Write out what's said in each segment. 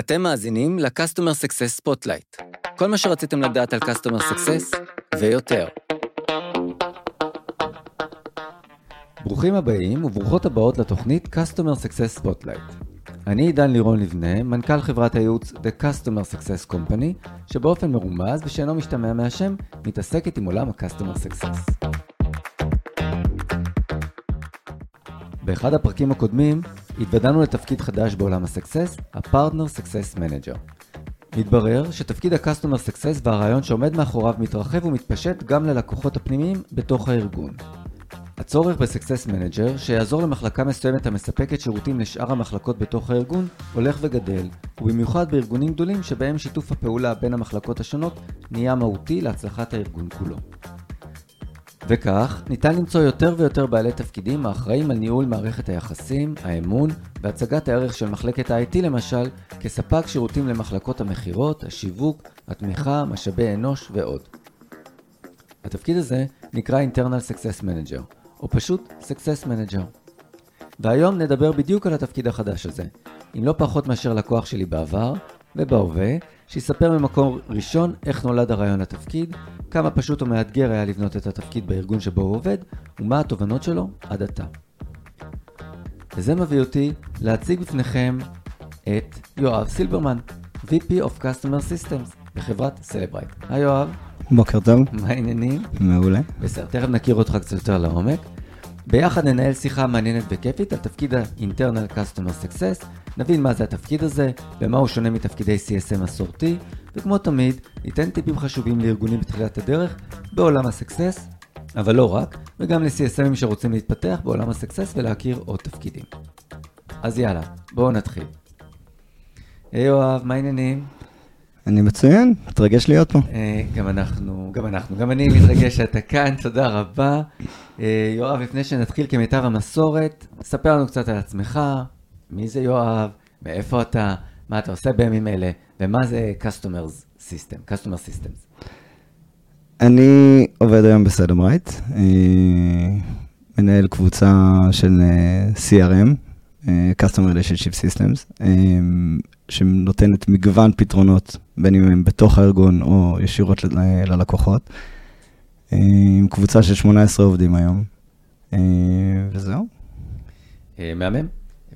אתם מאזינים ל-Customer Success Spotlight. כל מה שרציתם לדעת על Customer Success ויותר. ברוכים הבאים וברוכות הבאות לתוכנית Customer Success Spotlight. אני עידן לירון לבנה, מנכ"ל חברת הייעוץ The Customer Success Company, שבאופן מרומז ושאינו משתמע מהשם, מתעסקת עם עולם ה-Customer Success. באחד הפרקים הקודמים התוודענו לתפקיד חדש בעולם הסקסס, ה-Partner Success Manager. מתברר שתפקיד ה-Customer Success והרעיון שעומד מאחוריו מתרחב ומתפשט גם ללקוחות הפנימיים בתוך הארגון. הצורך ב success manager, שיעזור למחלקה מסוימת המספקת שירותים לשאר המחלקות בתוך הארגון, הולך וגדל, ובמיוחד בארגונים גדולים שבהם שיתוף הפעולה בין המחלקות השונות נהיה מהותי להצלחת הארגון כולו. וכך, ניתן למצוא יותר ויותר בעלי תפקידים האחראים על ניהול מערכת היחסים, האמון והצגת הערך של מחלקת ה-IT למשל, כספק שירותים למחלקות המכירות, השיווק, התמיכה, משאבי אנוש ועוד. התפקיד הזה נקרא Internal Success Manager, או פשוט Success Manager. והיום נדבר בדיוק על התפקיד החדש הזה, אם לא פחות מאשר לקוח שלי בעבר ובהווה, שיספר ממקור ראשון איך נולד הרעיון לתפקיד, כמה פשוט ומאתגר היה לבנות את התפקיד בארגון שבו הוא עובד, ומה התובנות שלו עד עתה. וזה מביא אותי להציג בפניכם את יואב סילברמן, VP of Customer Systems בחברת סלברייט. היי יואב. בוקר טוב. מה העניינים? מעולה. בסדר, תכף נכיר אותך קצת יותר לעומק. ביחד ננהל שיחה מעניינת וכיפית על תפקיד ה-Internal Customer Success, נבין מה זה התפקיד הזה, ומה הוא שונה מתפקידי CSM מסורתי, וכמו תמיד, ניתן טיפים חשובים לארגונים בתחילת הדרך בעולם הסקסס, אבל לא רק, וגם ל-CSMים שרוצים להתפתח בעולם הסקסס ולהכיר עוד תפקידים. אז יאללה, בואו נתחיל. היי יואב, מה העניינים? אני מצוין, מתרגש להיות פה. אה, גם אנחנו, גם אנחנו, גם אני מתרגש שאתה כאן, תודה רבה. אה, יואב, לפני שנתחיל כמיטב המסורת, ספר לנו קצת על עצמך, מי זה יואב, מאיפה אתה, מה אתה עושה בימים אלה, ומה זה Customers System, Customer Systems. אני עובד היום בסלמרייט, אה, מנהל קבוצה של CRM, Customer Relationship Systems, שנותנת מגוון פתרונות, בין אם הם בתוך הארגון או ישירות ללקוחות. עם קבוצה של 18 עובדים היום, וזהו. מהמם.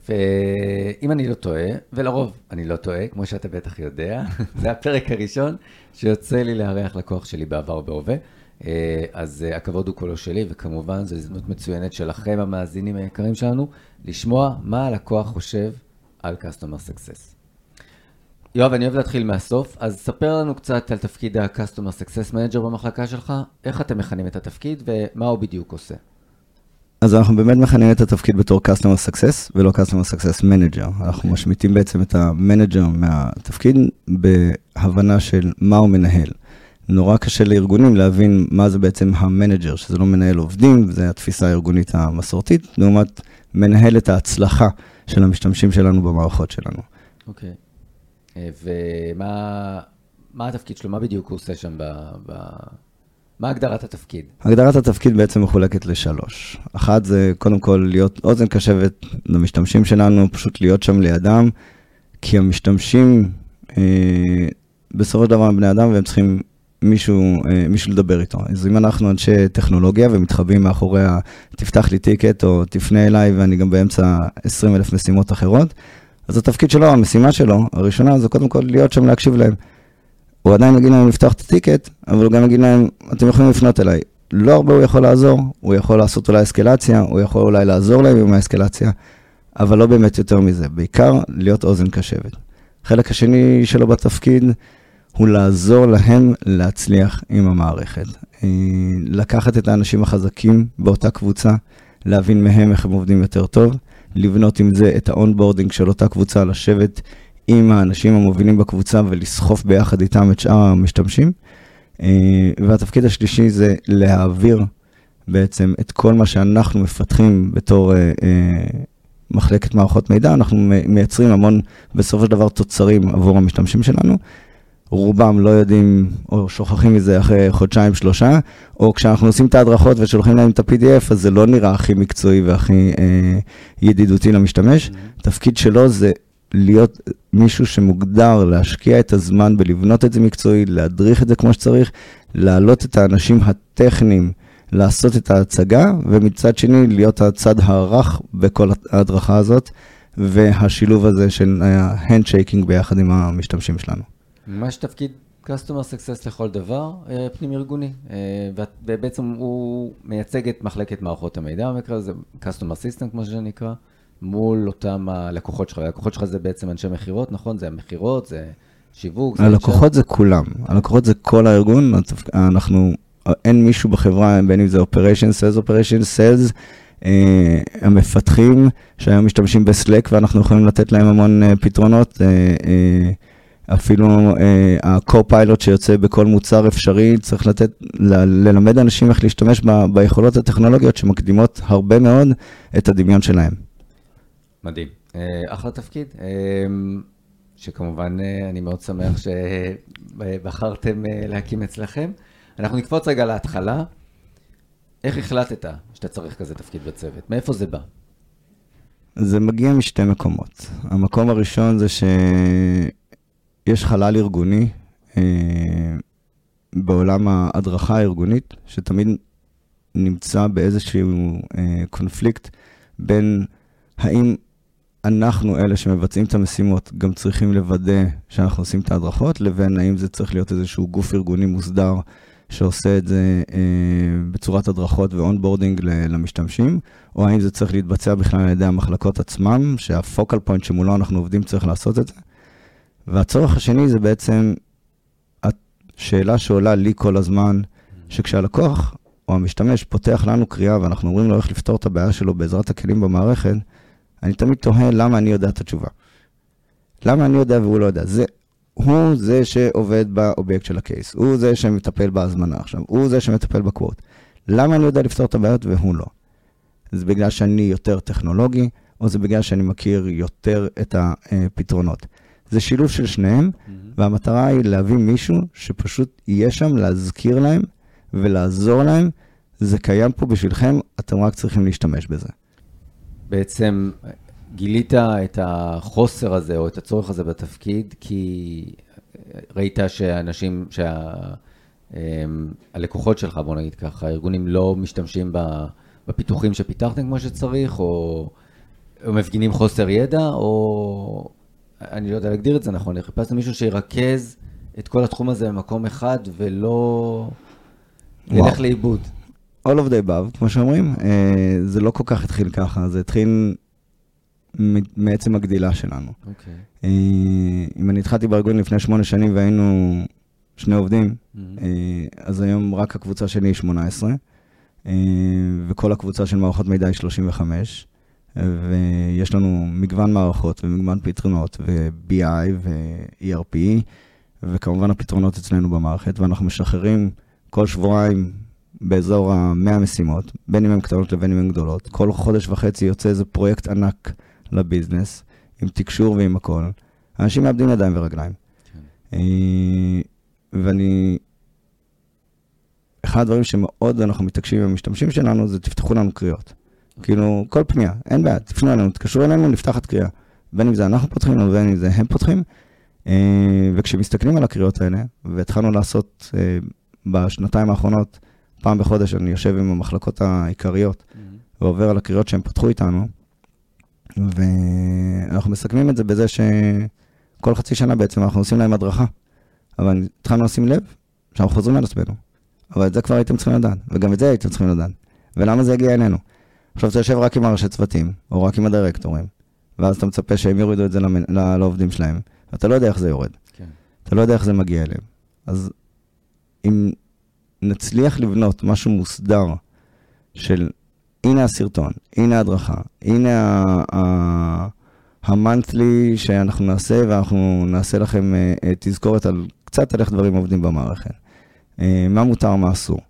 ואם אני לא טועה, ולרוב אני לא טועה, כמו שאתה בטח יודע, זה הפרק הראשון שיוצא לי לארח לקוח שלי בעבר ובהווה. אז הכבוד הוא כולו שלי, וכמובן זו הזדמנות מצוינת שלכם, המאזינים היקרים שלנו, לשמוע מה הלקוח חושב על Customer Success. יואב, אני אוהב להתחיל מהסוף, אז ספר לנו קצת על תפקיד ה-Customer Success Manager במחלקה שלך, איך אתם מכנים את התפקיד ומה הוא בדיוק עושה. אז אנחנו באמת מכנים את התפקיד בתור Customer Success ולא Customer Success Manager. אנחנו משמיטים בעצם את ה manager מהתפקיד בהבנה של מה הוא מנהל. נורא קשה לארגונים להבין מה זה בעצם ה manager, שזה לא מנהל עובדים, זו התפיסה הארגונית המסורתית, לעומת מנהל את ההצלחה של המשתמשים שלנו במערכות שלנו. אוקיי. Okay. ומה התפקיד שלו, מה בדיוק הוא עושה שם ב... ב... מה הגדרת התפקיד? הגדרת התפקיד בעצם מחולקת לשלוש. אחת זה קודם כל להיות אוזן קשבת למשתמשים שלנו, פשוט להיות שם לידם, כי המשתמשים אה, בסופו של דבר הם בני אדם והם צריכים מישהו, אה, מישהו לדבר איתו. אז אם אנחנו אנשי טכנולוגיה ומתחבאים מאחורי ה... תפתח לי טיקט או תפנה אליי ואני גם באמצע 20 אלף משימות אחרות, אז התפקיד שלו, המשימה שלו, הראשונה, זה קודם כל להיות שם להקשיב להם. הוא עדיין יגיד להם לפתוח את הטיקט, אבל הוא גם יגיד להם, אתם יכולים לפנות אליי. לא הרבה הוא יכול לעזור, הוא יכול לעשות אולי אסקלציה, הוא יכול אולי לעזור להם עם האסקלציה, אבל לא באמת יותר מזה, בעיקר להיות אוזן קשבת. החלק השני שלו בתפקיד הוא לעזור להם להצליח עם המערכת. אה, לקחת את האנשים החזקים באותה קבוצה, להבין מהם איך הם עובדים יותר טוב, לבנות עם זה את ה onboarding של אותה קבוצה, לשבת עם האנשים המובילים בקבוצה ולסחוף ביחד איתם את שאר המשתמשים. אה, והתפקיד השלישי זה להעביר בעצם את כל מה שאנחנו מפתחים בתור אה, אה, מחלקת מערכות מידע, אנחנו מייצרים המון, בסופו של דבר, תוצרים עבור המשתמשים שלנו. רובם לא יודעים או שוכחים מזה אחרי חודשיים, שלושה, או כשאנחנו עושים את ההדרכות ושולחים להם את ה-PDF, אז זה לא נראה הכי מקצועי והכי אה, ידידותי למשתמש. Mm-hmm. תפקיד שלו זה להיות מישהו שמוגדר להשקיע את הזמן בלבנות את זה מקצועי, להדריך את זה כמו שצריך, להעלות את האנשים הטכניים, לעשות את ההצגה, ומצד שני להיות הצד הרך בכל ההדרכה הזאת, והשילוב הזה של ה handshaking ביחד עם המשתמשים שלנו. ממש תפקיד Customer Success לכל דבר, אה, פנים ארגוני, אה, ובעצם הוא מייצג את מחלקת מערכות המידע, במקרה הזה Customer System כמו שזה נקרא, מול אותם הלקוחות שלך, הלקוחות שלך זה בעצם אנשי מכירות, נכון? זה המכירות, זה שיווק. זה הלקוחות זה כולם, הלקוחות זה כל הארגון, אנחנו, אין מישהו בחברה, בין אם זה Operation, Sales Operation, Sales, אה, המפתחים שהיום משתמשים בסלק ואנחנו יכולים לתת להם המון פתרונות. אפילו אה, ה-co-pilot שיוצא בכל מוצר אפשרי, צריך לתת, ל- ללמד אנשים איך להשתמש ב- ביכולות הטכנולוגיות שמקדימות הרבה מאוד את הדמיון שלהם. מדהים. אה, אחלה תפקיד, אה, שכמובן אה, אני מאוד שמח שבחרתם אה, להקים אצלכם. אנחנו נקפוץ רגע להתחלה. איך החלטת שאתה צריך כזה תפקיד בצוות? מאיפה זה בא? זה מגיע משתי מקומות. המקום הראשון זה ש... יש חלל ארגוני אה, בעולם ההדרכה הארגונית, שתמיד נמצא באיזשהו אה, קונפליקט בין האם אנחנו אלה שמבצעים את המשימות גם צריכים לוודא שאנחנו עושים את ההדרכות, לבין האם זה צריך להיות איזשהו גוף ארגוני מוסדר שעושה את זה אה, בצורת הדרכות ו onboarding למשתמשים, או האם זה צריך להתבצע בכלל על ידי המחלקות עצמם, שה focal point שמולו אנחנו עובדים צריך לעשות את זה. והצורך השני זה בעצם השאלה שעולה לי כל הזמן, שכשהלקוח או המשתמש פותח לנו קריאה ואנחנו אומרים לו איך לפתור את הבעיה שלו בעזרת הכלים במערכת, אני תמיד תוהה למה אני יודע את התשובה. למה אני יודע והוא לא יודע. זה, הוא זה שעובד באובייקט של ה case, הוא זה שמטפל בהזמנה עכשיו, הוא זה שמטפל ב quote. למה אני יודע לפתור את הבעיות והוא לא? זה בגלל שאני יותר טכנולוגי, או זה בגלל שאני מכיר יותר את הפתרונות. זה שילוב של שניהם, mm-hmm. והמטרה היא להביא מישהו שפשוט יהיה שם להזכיר להם ולעזור להם. זה קיים פה בשבילכם, אתם רק צריכים להשתמש בזה. בעצם גילית את החוסר הזה או את הצורך הזה בתפקיד, כי ראית שאנשים, שהלקוחות שה... שלך, בוא נגיד ככה, הארגונים לא משתמשים בפיתוחים שפיתחתם כמו שצריך, או, או מפגינים חוסר ידע, או אני לא יודע להגדיר את זה נכון, חיפשת מישהו שירכז את כל התחום הזה במקום אחד ולא ילך לאיבוד. All of the above, כמו שאומרים, אה, זה לא כל כך התחיל ככה, זה התחיל מעצם הגדילה שלנו. Okay. אוקיי. אה, אם אני התחלתי בארגון לפני שמונה שנים והיינו שני עובדים, mm-hmm. אה, אז היום רק הקבוצה שלי היא 18, וכל הקבוצה של מערכות מידע היא 35. ויש לנו מגוון מערכות ומגוון פתרונות, ו-BI ו-ERP, וכמובן הפתרונות אצלנו במערכת, ואנחנו משחררים כל שבועיים באזור ה-100 משימות, בין אם הן קטנות לבין אם הן גדולות. כל חודש וחצי יוצא איזה פרויקט ענק לביזנס, עם תקשור ועם הכל. אנשים מאבדים ידיים ורגליים. כן. אה, ואני... אחד הדברים שמאוד אנחנו מתעקשים עם המשתמשים שלנו, זה תפתחו לנו קריאות. כאילו, כל פנייה, אין בעיה, תפנו אלינו, תתקשרו אלינו, נפתח את קריאה. בין אם זה אנחנו פותחים ובין אם זה הם פותחים. אה, וכשמסתכלים על הקריאות האלה, והתחלנו לעשות אה, בשנתיים האחרונות, פעם בחודש אני יושב עם המחלקות העיקריות, mm-hmm. ועובר על הקריאות שהם פתחו איתנו, ואנחנו מסכמים את זה בזה שכל חצי שנה בעצם אנחנו עושים להם הדרכה. אבל התחלנו לשים לב שאנחנו חוזרים על עצמנו. אבל את זה כבר הייתם צריכים לדעת, וגם את זה הייתם צריכים לדעת. ולמה זה הגיע אלינו? עכשיו אתה יושב רק עם הראשי צוותים, או רק עם הדירקטורים, ואז אתה מצפה שהם יורידו את זה למנ... לעובדים שלהם, ואתה לא יודע איך זה יורד. כן. אתה לא יודע איך זה מגיע אליהם. אז אם נצליח לבנות משהו מוסדר של הנה הסרטון, הנה ההדרכה, הנה המנטלי שאנחנו נעשה, ואנחנו נעשה לכם uh, תזכורת על קצת על איך דברים עובדים במערכת. Uh, מה מותר, מה אסור.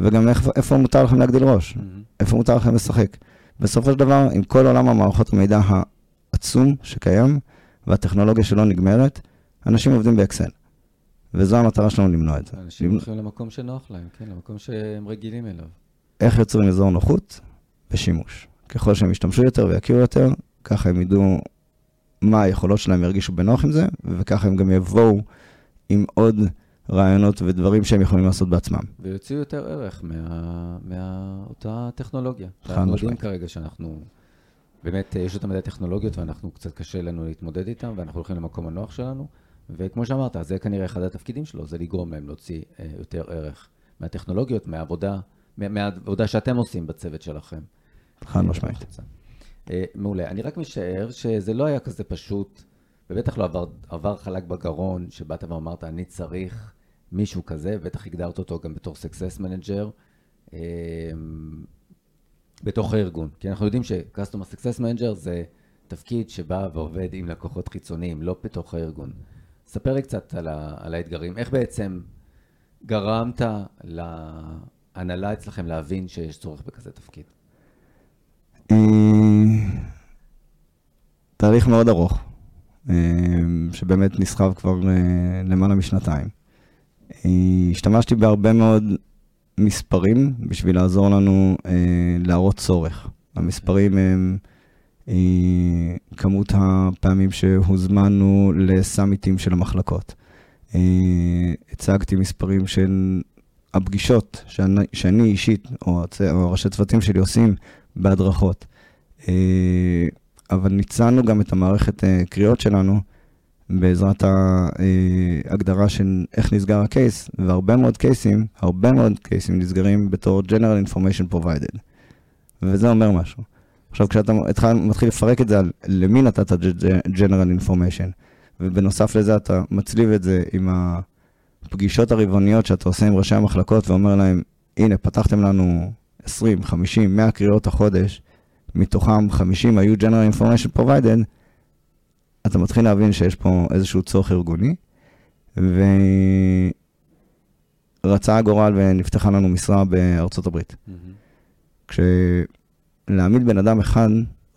וגם איך, איפה מותר לכם להגדיל ראש, mm-hmm. איפה מותר לכם לשחק. בסופו של דבר, עם כל עולם המערכות המידע העצום שקיים, והטכנולוגיה שלא נגמרת, אנשים עובדים באקסל. וזו המטרה שלנו למנוע את זה. אנשים הולכים למקום שנוח להם, כן, למקום שהם רגילים אליו. איך יוצרים אזור נוחות? בשימוש. ככל שהם ישתמשו יותר ויכירו יותר, ככה הם ידעו מה היכולות שלהם ירגישו בנוח עם זה, וככה הם גם יבואו עם עוד רעיונות ודברים שהם יכולים לעשות בעצמם. ויוציאו יותר ערך מה, מאותה טכנולוגיה. חד אנחנו יודעים משמעית. כרגע שאנחנו, באמת, יש יותר מדי טכנולוגיות ואנחנו, קצת קשה לנו להתמודד איתן, ואנחנו הולכים למקום הנוח שלנו, וכמו שאמרת, זה כנראה אחד התפקידים שלו, זה לגרום להם להוציא אה, יותר ערך מהטכנולוגיות, מהעבודה, מה, מהעבודה שאתם עושים בצוות שלכם. חד אה, משמעית. אה, מעולה. אני רק משער שזה לא היה כזה פשוט, ובטח לא עבר, עבר חלק בגרון, שבאת ואמרת, אני צריך מישהו כזה, בטח הגדרת אותו גם בתור Success Manager, אה, בתוך הארגון. כי אנחנו יודעים ש-Customer Success Manager זה תפקיד שבא ועובד עם לקוחות חיצוניים, לא בתוך הארגון. ספר לי קצת על, ה, על האתגרים. איך בעצם גרמת להנהלה אצלכם להבין שיש צורך בכזה תפקיד? אה, תהליך מאוד ארוך, אה, שבאמת נסחב כבר אה, למעלה משנתיים. אה, השתמשתי בהרבה מאוד מספרים בשביל לעזור לנו אה, להראות צורך. המספרים הם אה, כמות הפעמים שהוזמנו לסאמיטים של המחלקות. אה, הצגתי מספרים של הפגישות שאני, שאני אישית, או, או ראשי צוותים שלי עושים בהדרכות. אה, אבל ניצלנו גם את המערכת אה, קריאות שלנו בעזרת ההגדרה של איך נסגר הקייס, והרבה מאוד קייסים, הרבה מאוד קייסים נסגרים בתור General Information Provided. וזה אומר משהו. עכשיו, כשאתה התחל, מתחיל לפרק את זה על למי נתת General Information, ובנוסף לזה אתה מצליב את זה עם הפגישות הרבעוניות שאתה עושה עם ראשי המחלקות ואומר להם, הנה, פתחתם לנו 20, 50, 100 קריאות החודש, מתוכם 50 היו General Information Provided, אתה מתחיל להבין שיש פה איזשהו צורך ארגוני, ורצה הגורל ונפתחה לנו משרה בארצות הברית. כשלהעמיד בן אדם אחד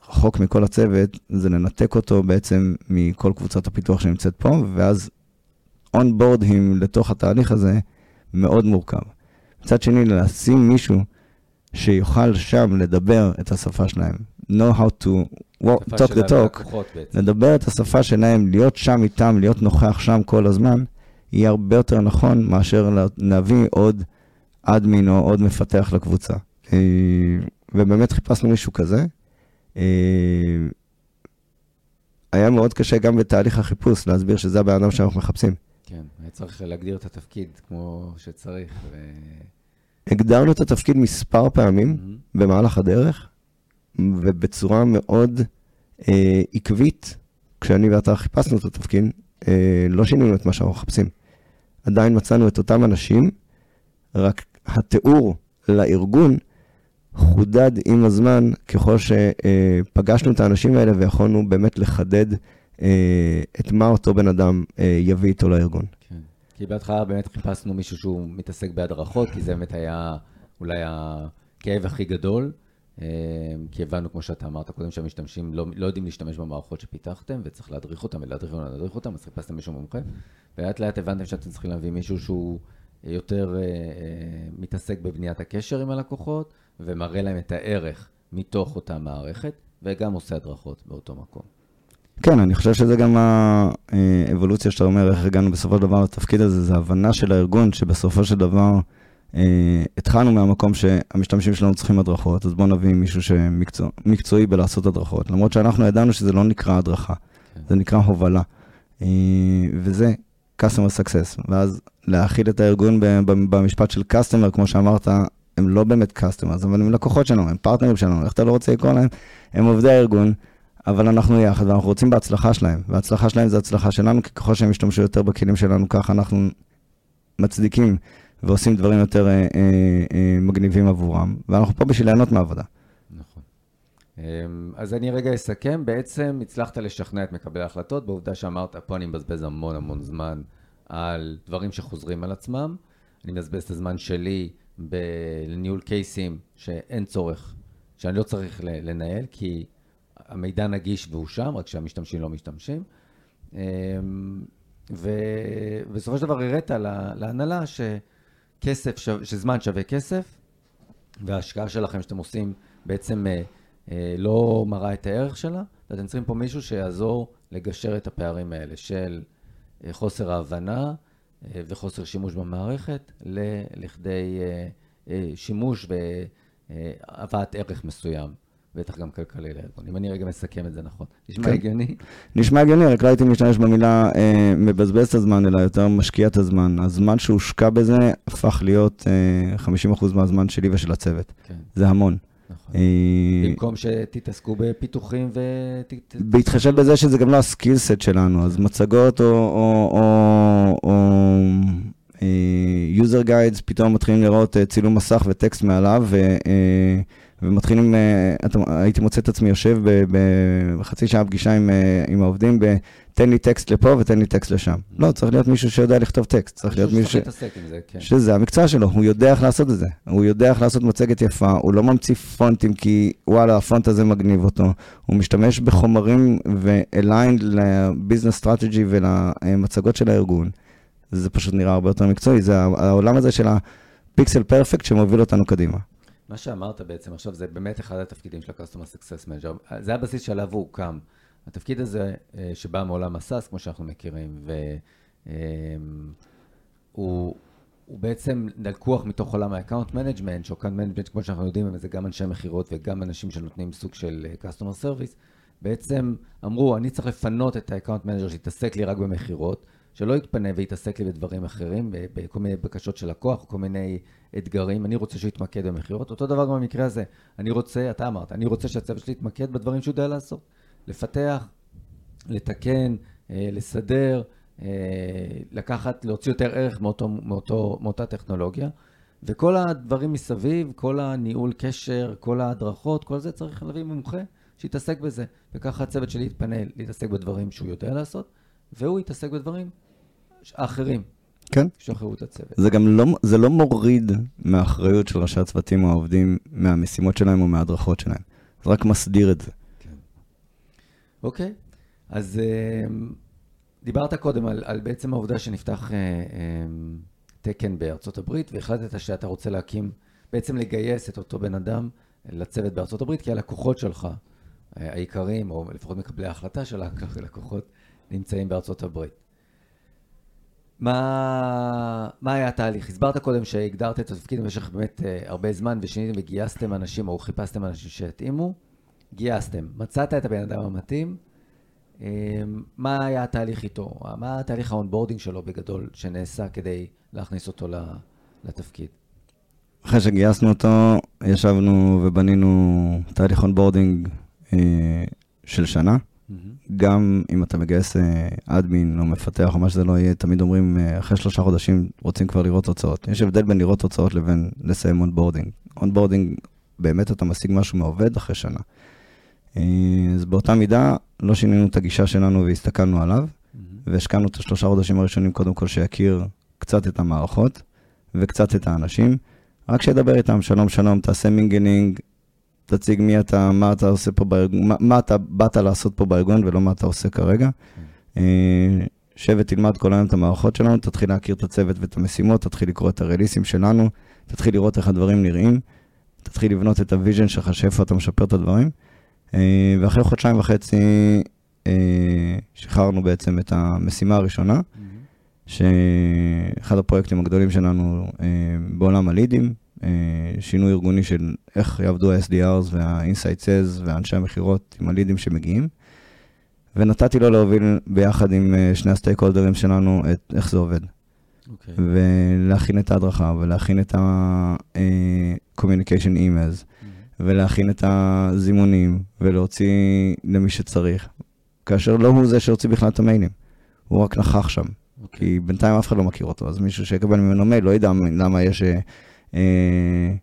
רחוק מכל הצוות, זה לנתק אותו בעצם מכל קבוצת הפיתוח שנמצאת פה, ואז אונבורדים לתוך התהליך הזה מאוד מורכב. מצד שני, לשים מישהו שיוכל שם לדבר את השפה שלהם, know how to walk, talk the talk. לדבר את השפה שלהם, להיות שם איתם, להיות נוכח שם כל הזמן, יהיה הרבה יותר נכון מאשר לה- להביא עוד אדמין או עוד מפתח לקבוצה. אה, ובאמת חיפשנו מישהו כזה. אה, היה מאוד קשה גם בתהליך החיפוש להסביר שזה הבן אדם שאנחנו מחפשים. כן, היה צריך להגדיר את התפקיד כמו שצריך. ו... הגדרנו את התפקיד מספר פעמים מהמם. במהלך הדרך, ובצורה מאוד אה, עקבית, כשאני ואתה חיפשנו את התפקיד, אה, לא שינינו את מה שאנחנו מחפשים. עדיין מצאנו את אותם אנשים, רק התיאור לארגון חודד עם הזמן ככל שפגשנו את האנשים האלה ויכולנו באמת לחדד אה, את מה אותו בן אדם אה, יביא איתו לארגון. כן. כי בהתחלה באמת חיפשנו מישהו שהוא מתעסק בהדרכות, כי זה באמת היה אולי הכאב הכי גדול. אה, כי הבנו, כמו שאתה אמרת קודם, שהמשתמשים לא, לא יודעים להשתמש במערכות שפיתחתם, וצריך להדריך אותם ולהדריך אותם ולהדריך אותם, אז חיפשתם מישהו מומחה. ולאט לאט הבנתם שאתם צריכים להביא מישהו שהוא יותר אה, אה, מתעסק בבניית הקשר עם הלקוחות, ומראה להם את הערך מתוך אותה מערכת, וגם עושה הדרכות באותו מקום. כן, אני חושב שזה גם האבולוציה שאתה אומר, איך הגענו בסופו של דבר לתפקיד הזה, זה הבנה של הארגון, שבסופו של דבר אה, התחלנו מהמקום שהמשתמשים שלנו צריכים הדרכות, אז בואו נביא מישהו שמקצועי מקצועי בלעשות הדרכות, למרות שאנחנו ידענו שזה לא נקרא הדרכה, כן. זה נקרא הובלה, אה, וזה customer success, ואז להכיל את הארגון במשפט של customer, כמו שאמרת, הם לא באמת customers, אבל הם לקוחות שלנו, הם פרטנרים שלנו, איך אתה לא רוצה לקרוא להם, הם עובדי הארגון. אבל אנחנו יחד, ואנחנו רוצים בהצלחה שלהם, וההצלחה שלהם זה הצלחה שלנו, כי ככל שהם ישתמשו יותר בכלים שלנו, ככה אנחנו מצדיקים ועושים דברים יותר אה, אה, אה, מגניבים עבורם, ואנחנו פה בשביל ליהנות מהעבודה. נכון. אמ, אז אני רגע אסכם, בעצם הצלחת לשכנע את מקבלי ההחלטות, בעובדה שאמרת, פה אני מבזבז המון המון זמן על דברים שחוזרים על עצמם, אני מבזבז את הזמן שלי בניהול קייסים שאין צורך, שאני לא צריך לנהל, כי המידע נגיש והוא שם, רק שהמשתמשים לא משתמשים. אמ, ובסופו של דבר הראת לה- להנהלה שכסף, שו- שזמן שווה כסף, וההשקעה שלכם שאתם עושים בעצם אה, אה, לא מראה את הערך שלה, ואתם צריכים פה מישהו שיעזור לגשר את הפערים האלה של אה, חוסר ההבנה אה, וחוסר שימוש במערכת ל- לכדי אה, אה, שימוש והבאת ערך מסוים. בטח גם כלכלי לארגון, אם אני רגע מסכם את זה נכון. נשמע כן. הגיוני? נשמע הגיוני, רק לא הייתי משתמש במילה אה, מבזבז את הזמן, אלא יותר משקיע את הזמן. הזמן שהושקע בזה הפך להיות אה, 50% מהזמן שלי ושל הצוות. כן, זה המון. נכון. אה, במקום שתתעסקו בפיתוחים ו... בהתחשב בזה שזה גם לא הסקילסט שלנו, אז מצגות או, או, או, או אה, user guides פתאום מתחילים לראות אה, צילום מסך וטקסט מעליו, ו, אה, ומתחילים, אה, אתה, הייתי מוצא את עצמי יושב בחצי שעה פגישה עם, אה, עם העובדים, ב, תן לי טקסט לפה ותן לי טקסט לשם. לא, צריך להיות מישהו שיודע לכתוב טקסט, צריך להיות מישהו... שצריך להתעסק עם זה, כן. שזה המקצוע שלו, הוא יודע איך לעשות את זה. הוא יודע איך לעשות מצגת יפה, הוא לא ממציא פונטים כי וואלה, הפונט הזה מגניב אותו. הוא משתמש בחומרים ו-aligned ל business strategy ולמצגות של הארגון. זה פשוט נראה הרבה יותר מקצועי, זה העולם הזה של ה pixel perfect שמוביל אותנו קדימה. מה שאמרת בעצם עכשיו זה באמת אחד התפקידים של ה-Customer Success Manager. זה הבסיס שעליו הוא הוקם. התפקיד הזה אה, שבא מעולם הסאס, כמו שאנחנו מכירים, והוא הוא בעצם לקוח מתוך עולם ה-account management, ש-account management, כמו שאנחנו יודעים, זה גם אנשי מכירות וגם אנשים שנותנים סוג של אה, customer service, בעצם אמרו, אני צריך לפנות את ה-account manager שיתעסק לי רק במכירות, שלא יתפנה ויתעסק לי בדברים אחרים, בכל מיני בקשות של לקוח, כל מיני אתגרים, אני רוצה שהוא יתמקד במכירות. אותו דבר גם במקרה הזה, אני רוצה, אתה אמרת, אני רוצה שהצוות שלי יתמקד בדברים שהוא יודע לעשות. לפתח, לתקן, אה, לסדר, אה, לקחת, להוציא יותר ערך מאותו, מאותו, מאותה טכנולוגיה. וכל הדברים מסביב, כל הניהול קשר, כל ההדרכות, כל זה צריך להביא מומחה שיתעסק בזה. וככה הצוות שלי יתפנה להתעסק בדברים שהוא יודע לעשות, והוא יתעסק בדברים האחרים, כן. שישחררו את הצוות. זה גם לא, זה לא מוריד מהאחריות של ראשי הצוותים או העובדים, מהמשימות שלהם או מההדרכות שלהם. זה רק מסדיר את זה. אוקיי, אז אה, דיברת קודם על, על בעצם העובדה שנפתח אה, אה, תקן בארצות הברית, והחלטת שאתה רוצה להקים, בעצם לגייס את אותו בן אדם לצוות בארצות הברית, כי הלקוחות שלך, העיקריים, או לפחות מקבלי ההחלטה של הלקוחות, נמצאים בארצות הברית. מה, מה היה התהליך? הסברת קודם שהגדרת את התפקיד במשך באמת אה, הרבה זמן ושיניתם וגייסתם אנשים או חיפשתם אנשים שיתאימו, גייסתם, מצאת את הבן אדם המתאים, אה, מה היה התהליך איתו? מה התהליך ה onboarding שלו בגדול שנעשה כדי להכניס אותו לתפקיד? אחרי שגייסנו אותו, ישבנו ובנינו תהליך onboarding אה, של שנה. גם אם אתה מגייס אה, admin או מפתח או מה שזה לא יהיה, תמיד אומרים, אה, אחרי שלושה חודשים רוצים כבר לראות תוצאות. יש הבדל בין לראות תוצאות לבין לסיים onboarding. onboarding, באמת אתה משיג משהו מעובד אחרי שנה. אה, אז באותה מידה, לא שינינו את הגישה שלנו והסתכלנו עליו, והשקענו את השלושה חודשים הראשונים קודם כל שיכיר קצת את המערכות וקצת את האנשים. רק שידבר איתם, שלום שלום, תעשה mingling, תציג מי אתה, מה אתה עושה פה בארגון, מה, מה אתה באת לעשות פה בארגון ולא מה אתה עושה כרגע. אה, שב ותלמד כל היום את המערכות שלנו, תתחיל להכיר את הצוות ואת המשימות, תתחיל לקרוא את הרליסים שלנו, תתחיל לראות איך הדברים נראים, תתחיל לבנות את ה vision שלך, שאיפה אתה משפר את הדברים. אה, ואחרי חודשיים וחצי אה, שחררנו בעצם את המשימה הראשונה, שאחד הפרויקטים הגדולים שלנו אה, בעולם הלידים, אה, שינוי ארגוני של איך יעבדו ה-SDRs וה-Inside Sales ואנשי המכירות עם הלידים שמגיעים. ונתתי לו להוביל ביחד עם אה, שני הסטייק הולדרים שלנו את איך זה עובד. אוקיי. ולהכין את ההדרכה, ולהכין את ה-communication emails, ולהכין את הזימונים, ולהוציא למי שצריך. כאשר לא הוא זה שהוציא בכלל את המיילים, הוא רק נכח שם. כי בינתיים אף אחד לא מכיר אותו, אז מישהו שיקבל ממנו מייל לא ידע למה יש אה, אה,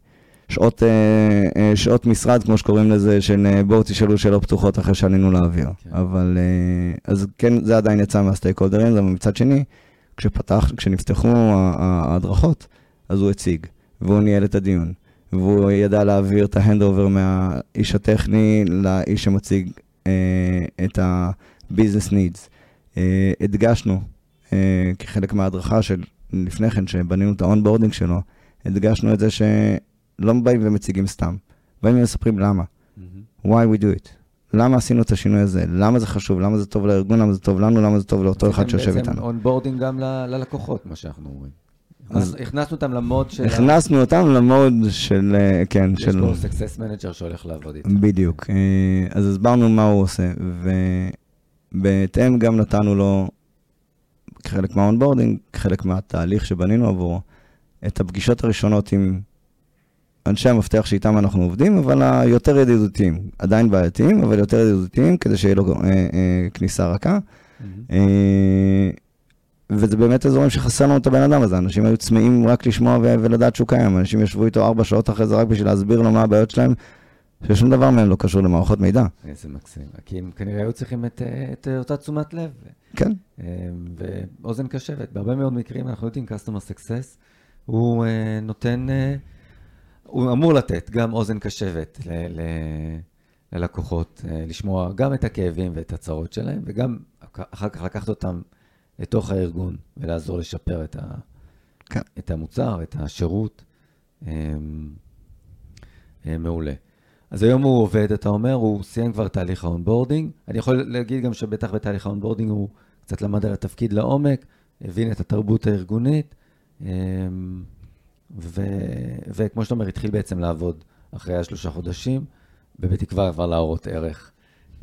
שעות, אה, שעות משרד, כמו שקוראים לזה, של בואו תשאלו שאלות פתוחות אחרי שעלינו לאוויר. כן. אבל, אז כן, זה עדיין יצא מהסטייק הולדרים, אבל מצד שני, כשפתח, כשנפתחו ההדרכות, אז הוא הציג, והוא ניהל את הדיון, והוא ידע להעביר את ה handover מהאיש הטכני לאיש שמציג את ה-business needs. הדגשנו, כחלק מההדרכה של לפני כן, שבנינו את ה onboarding שלו, הדגשנו את זה שלא באים ומציגים סתם, באים ומספרים למה, מהמם. why we do it. למה עשינו את השינוי הזה, למה זה חשוב, למה זה טוב לארגון, למה זה טוב לנו, למה זה טוב לאותו אחד שיושב בעצם איתנו. onboarding גם ללקוחות, מה שאנחנו אומרים. אז- הכנס- הכנסנו אותם למוד של... הכנסנו אותם למוד של, אה, כן, יש של... פה success manager שהולך לעבוד איתם. בדיוק. אה, אז הסברנו מה הוא עושה, ובהתאם גם נתנו לו, כחלק מה onboarding, כחלק מהתהליך שבנינו עבורו, את הפגישות הראשונות עם אנשי המפתח שאיתם אנחנו עובדים, אבל היותר ידידותיים. עדיין בעייתיים, אבל יותר ידידותיים, כדי שיהיה לו אה, אה, כניסה רכה. מהמם. אה, וזה באמת אזורים שחסר לנו את הבן אדם הזה, אנשים היו צמאים רק לשמוע ו- ולדעת שהוא קיים, אנשים ישבו איתו ארבע שעות אחרי זה רק בשביל להסביר לו מה הבעיות שלהם, ששום דבר מהם לא קשור למערכות מידע. איזה מקסים. כי הם כנראה היו צריכים את, אה, את אותה תשומת לב. כן, אה, ואוזן קשבת. בהרבה מאוד מקרים אנחנו יודעים, customer success, הוא אה, נותן, אה, הוא אמור לתת גם אוזן קשבת ל, ל, ללקוחות, לשמוע גם את הכאבים ואת הצרות שלהם, וגם אחר כך לקחת אותם לתוך הארגון ולעזור לשפר את, ה, כן. את המוצר, את השירות. אה, מעולה. אז היום הוא עובד, אתה אומר, הוא סיים כבר תהליך ה onboarding. אני יכול להגיד גם שבטח בתהליך ה onboarding הוא קצת למד על התפקיד לעומק, הבין את התרבות הארגונית, אמ, ו, וכמו שאתה אומר, התחיל בעצם לעבוד אחרי השלושה חודשים, ובתקווה כבר להראות ערך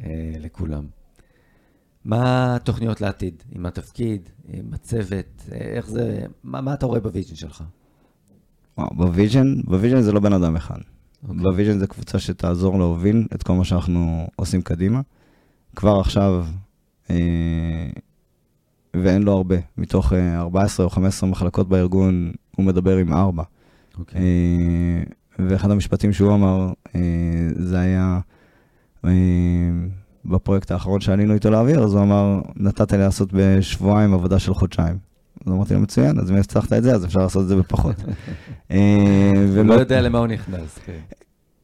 אה, לכולם. מה התוכניות לעתיד עם התפקיד, עם הצוות, אה, איך זה, מה, מה אתה רואה ב vision שלך? ב vision, ב vision זה לא בן אדם אחד. ב vision זה קבוצה שתעזור להוביל את כל מה שאנחנו עושים קדימה. כבר עכשיו, אה, ואין לו הרבה, מתוך אה, 14 או 15 מחלקות בארגון, הוא מדבר עם ארבע. אוקיי. אה, ואחד המשפטים שהוא אמר, אה, זה היה אה, בפרויקט האחרון שעלינו איתו לאוויר, אז הוא אמר, נתת לי לעשות בשבועיים עבודה של חודשיים. אז אמרתי לו, מצוין, אז אם הצלחת את זה, אז אפשר לעשות את זה בפחות. אה, הוא לא יודע למה הוא נכנס, כן.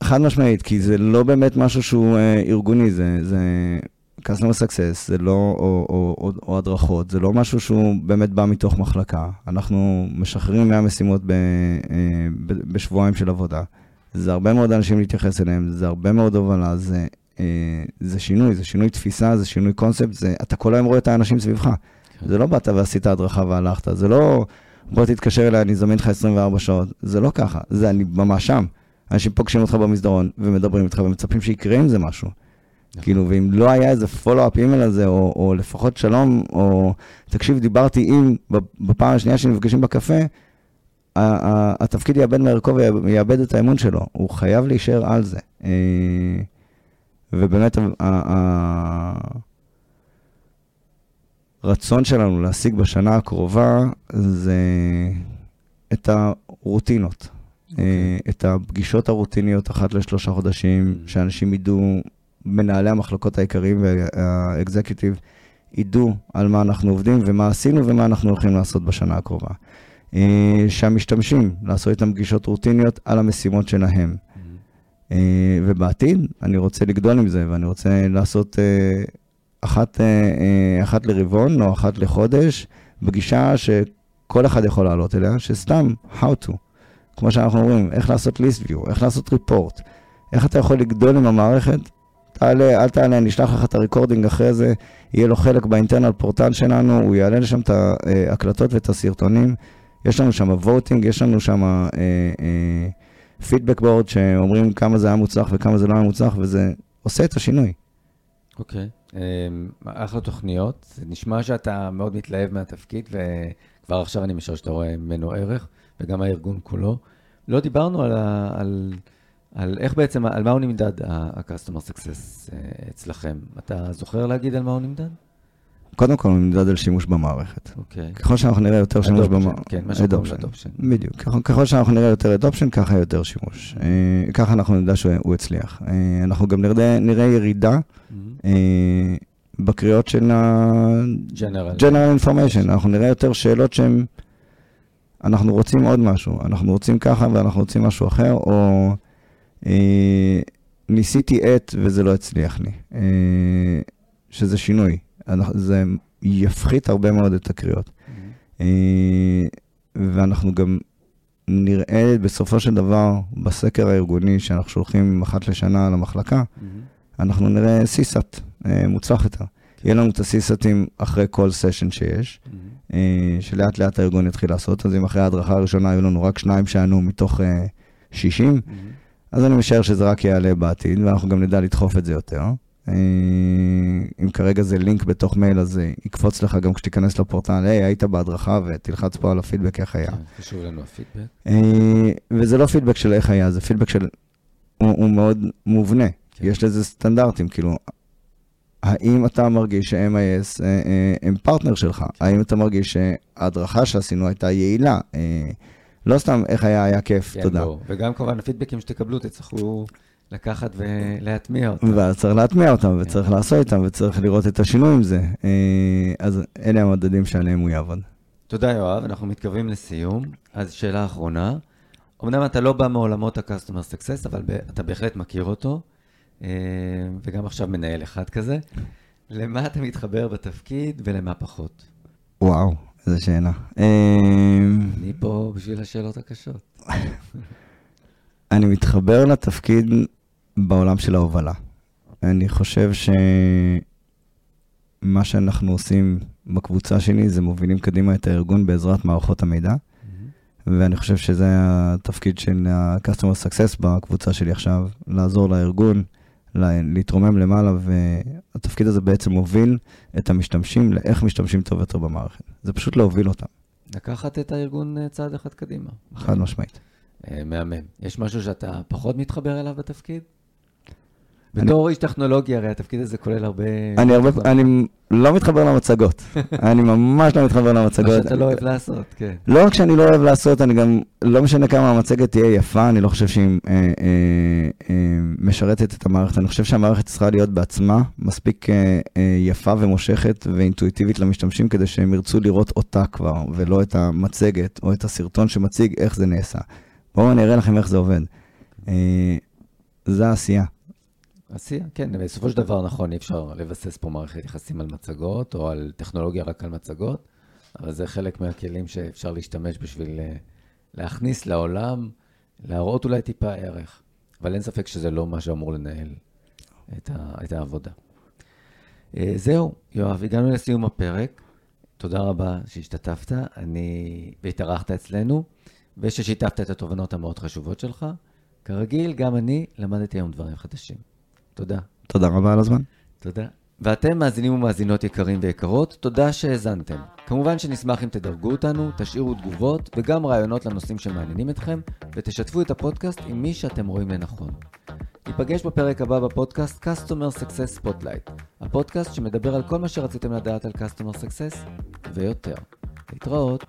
חד משמעית, כי זה לא באמת משהו שהוא אה, ארגוני, זה, customer success, זה לא, או, או, או, או הדרכות, זה לא משהו שהוא באמת בא מתוך מחלקה. אנחנו משחררים מהמשימות ב, אה, ב, בשבועיים של עבודה. זה הרבה מאוד אנשים להתייחס אליהם, זה הרבה מאוד הובלה, זה, זה שינוי, זה שינוי תפיסה, זה שינוי קונספט, זה, אתה כל היום רואה את האנשים סביבך. זה לא באת ועשית הדרכה והלכת, זה לא בוא תתקשר אליי, אני אזמין לך 24 שעות, זה לא ככה, זה אני ממש שם. אנשים פוגשים אותך במסדרון ומדברים איתך ומצפים שיקרה עם זה משהו. נכון. כאילו, ואם לא היה איזה פולו-אפ אימייל על זה, או, או לפחות שלום, או תקשיב, דיברתי עם, בפעם השנייה שנפגשים בקפה, התפקיד יאבד מערכו ויאבד את האמון שלו, הוא חייב להישאר על זה. אה, ובאמת, הרצון שלנו להשיג בשנה הקרובה זה את הרוטינות. אה, את הפגישות הרוטיניות אחת לשלושה חודשים, Mm. שאנשים ידעו, מנהלי המחלקות העיקריים והאקזקיוטיב, ידעו על מה אנחנו עובדים ומה עשינו ומה אנחנו הולכים לעשות בשנה הקרובה. אה, שהמשתמשים, לעשות איתם פגישות רוטיניות על המשימות שלהם. אה, ובעתיד, אני רוצה לגדול עם זה, ואני רוצה לעשות אחת, אה, אה, אחת לרבעון או אחת לחודש, פגישה שכל אחד יכול לעלות אליה, שסתם, how to. כמו שאנחנו אומרים, איך לעשות list view, איך לעשות report, איך אתה יכול לגדול עם המערכת, תעלה, אל תעלה, נשלח לך את הריקורדינג אחרי זה, יהיה לו חלק באינטרנל פורטל שלנו, הוא יעלה לשם את ההקלטות ואת הסרטונים, יש לנו שם voting, יש לנו שם אה, אה, פידבק בורד שאומרים כמה זה היה מוצלח וכמה זה לא היה מוצלח, וזה עושה את השינוי. אוקיי. אמ, אחלה תוכניות. נשמע שאתה מאוד מתלהב מהתפקיד, וכבר עכשיו אני משער שאתה רואה ממנו ערך, וגם הארגון כולו. לא דיברנו על, על, על איך בעצם, על מה הוא נמדד, ה-customer success אה, אצלכם. אתה זוכר להגיד על מה הוא נמדד? קודם כל, הוא נמדד על שימוש במערכת. אוקיי. ככל שאנחנו נראה יותר שימוש במערכת, כן, מה שקוראים adoption. בדיוק. ככל- ככל שאנחנו נראה יותר אדופשן, ככה יותר שימוש. אה, ככה אנחנו נדע שהוא הצליח. אה, אנחנו גם נראה, נראה ירידה מהמם. אה, בקריאות של General. ה-General Information. אנחנו נראה יותר שאלות שהן, אנחנו רוצים עוד משהו, אנחנו רוצים ככה ואנחנו רוצים משהו אחר, או אה, ניסיתי את וזה לא הצליח לי, אה, שזה שינוי. זה יפחית הרבה מאוד את הקריאות. מהמם. אה, ואנחנו גם נראה בסופו של דבר בסקר הארגוני שאנחנו שולחים אחת לשנה למחלקה, מהמם. אנחנו נראה סיסאט אה, מוצלח יותר. יהיה לנו את הסיסאטים אחרי כל סשן שיש, אה, שלאט לאט הארגון יתחיל לעשות, אז אם אחרי ההדרכה הראשונה היו לנו רק שניים שענו מתוך אה, 60, אז אני משער שזה רק יעלה בעתיד, ואנחנו גם נדע לדחוף את זה יותר. אה, אם כרגע זה לינק בתוך מייל, אז יקפוץ לך גם כשתיכנס לפורטל, היי, היית בהדרכה ותלחץ פה על הפידבק איך היה. כן, חשוב לנו הפידבק. אה, וזה לא פידבק של איך היה, זה פידבק של... הוא, מאוד מובנה. כן. יש לזה סטנדרטים, כאילו, האם אתה מרגיש ש-MIS אה, הם פרטנר שלך? האם אתה מרגיש שההדרכה שעשינו הייתה יעילה? לא סתם איך היה, היה כיף, כן, תודה. ברור. וגם כמובן הפידבקים שתקבלו, תצטרכו לקחת ולהטמיע אותם. ואז צריך להטמיע אותם, וצריך לעשות איתם, וצריך לראות את השינוי עם זה. אה, אז אלה המדדים שעליהם הוא יעבוד. תודה, יואב. אנחנו מתקרבים לסיום. אז שאלה אחרונה. אמנם אתה לא בא מעולמות ה-Customer Success, אבל אתה בהחלט מכיר אותו, אה, וגם עכשיו מנהל אחד כזה. למה אתה מתחבר בתפקיד ולמה פחות? וואו, איזה שאלה. אה, אני פה בשביל השאלות הקשות. אני מתחבר לתפקיד בעולם של ההובלה. אני חושב שמה שאנחנו עושים בקבוצה שלי זה מובילים קדימה את הארגון בעזרת מערכות המידע, ואני חושב שזה התפקיד של ה-Customer Success בקבוצה שלי עכשיו, לעזור לארגון, לה- להתרומם למעלה, והתפקיד הזה בעצם מוביל את המשתמשים לאיך משתמשים טוב יותר במערכת. זה פשוט להוביל אותם, לקחת את הארגון אה, צעד אחד קדימה. חד משמעית. אה, מהמם. יש משהו שאתה פחות מתחבר אליו בתפקיד? בתור איש טכנולוגיה, הרי התפקיד הזה כולל הרבה... אני הרבה, אני לא מתחבר למצגות. אני ממש לא מתחבר מה למצגות. שאתה לא אוהב לעשות, כן. לא רק שאני לא אוהב לעשות, אני גם, לא משנה כמה המצגת תהיה יפה, אני לא חושב שהיא אה, אה, אה, משרתת את המערכת. אני חושב שהמערכת צריכה להיות בעצמה מספיק אה, אה, יפה ומושכת ואינטואיטיבית למשתמשים, כדי שהם ירצו לראות אותה כבר, ולא את המצגת או את הסרטון שמציג איך זה נעשה. בואו אני אראה לכם איך זה עובד. אה, זה העשייה. עשייה, כן, בסופו של דבר נכון, אי אפשר לבסס פה מערכת יחסים על מצגות, או על טכנולוגיה רק על מצגות, אבל זה חלק מהכלים שאפשר להשתמש בשביל אה, להכניס לעולם, להראות אולי טיפה ערך, אבל אין ספק שזה לא מה שאמור לנהל את, ה, את העבודה. אה, זהו, יואב, הגענו לסיום הפרק. תודה רבה שהשתתפת, אני... והתארחת אצלנו, וששיתפת את התובנות המאוד חשובות שלך. כרגיל, גם אני למדתי היום דברים חדשים. תודה. תודה רבה על הזמן. תודה. ואתם, מאזינים ומאזינות יקרים ויקרות, תודה שהאזנתם. כמובן שנשמח אם תדרגו אותנו, תשאירו תגובות וגם רעיונות לנושאים שמעניינים אתכם, ותשתפו את הפודקאסט עם מי שאתם רואים לנכון. ניפגש בפרק הבא בפודקאסט Customer Success Spotlight, הפודקאסט שמדבר על כל מה שרציתם לדעת על Customer Success ויותר. להתראות.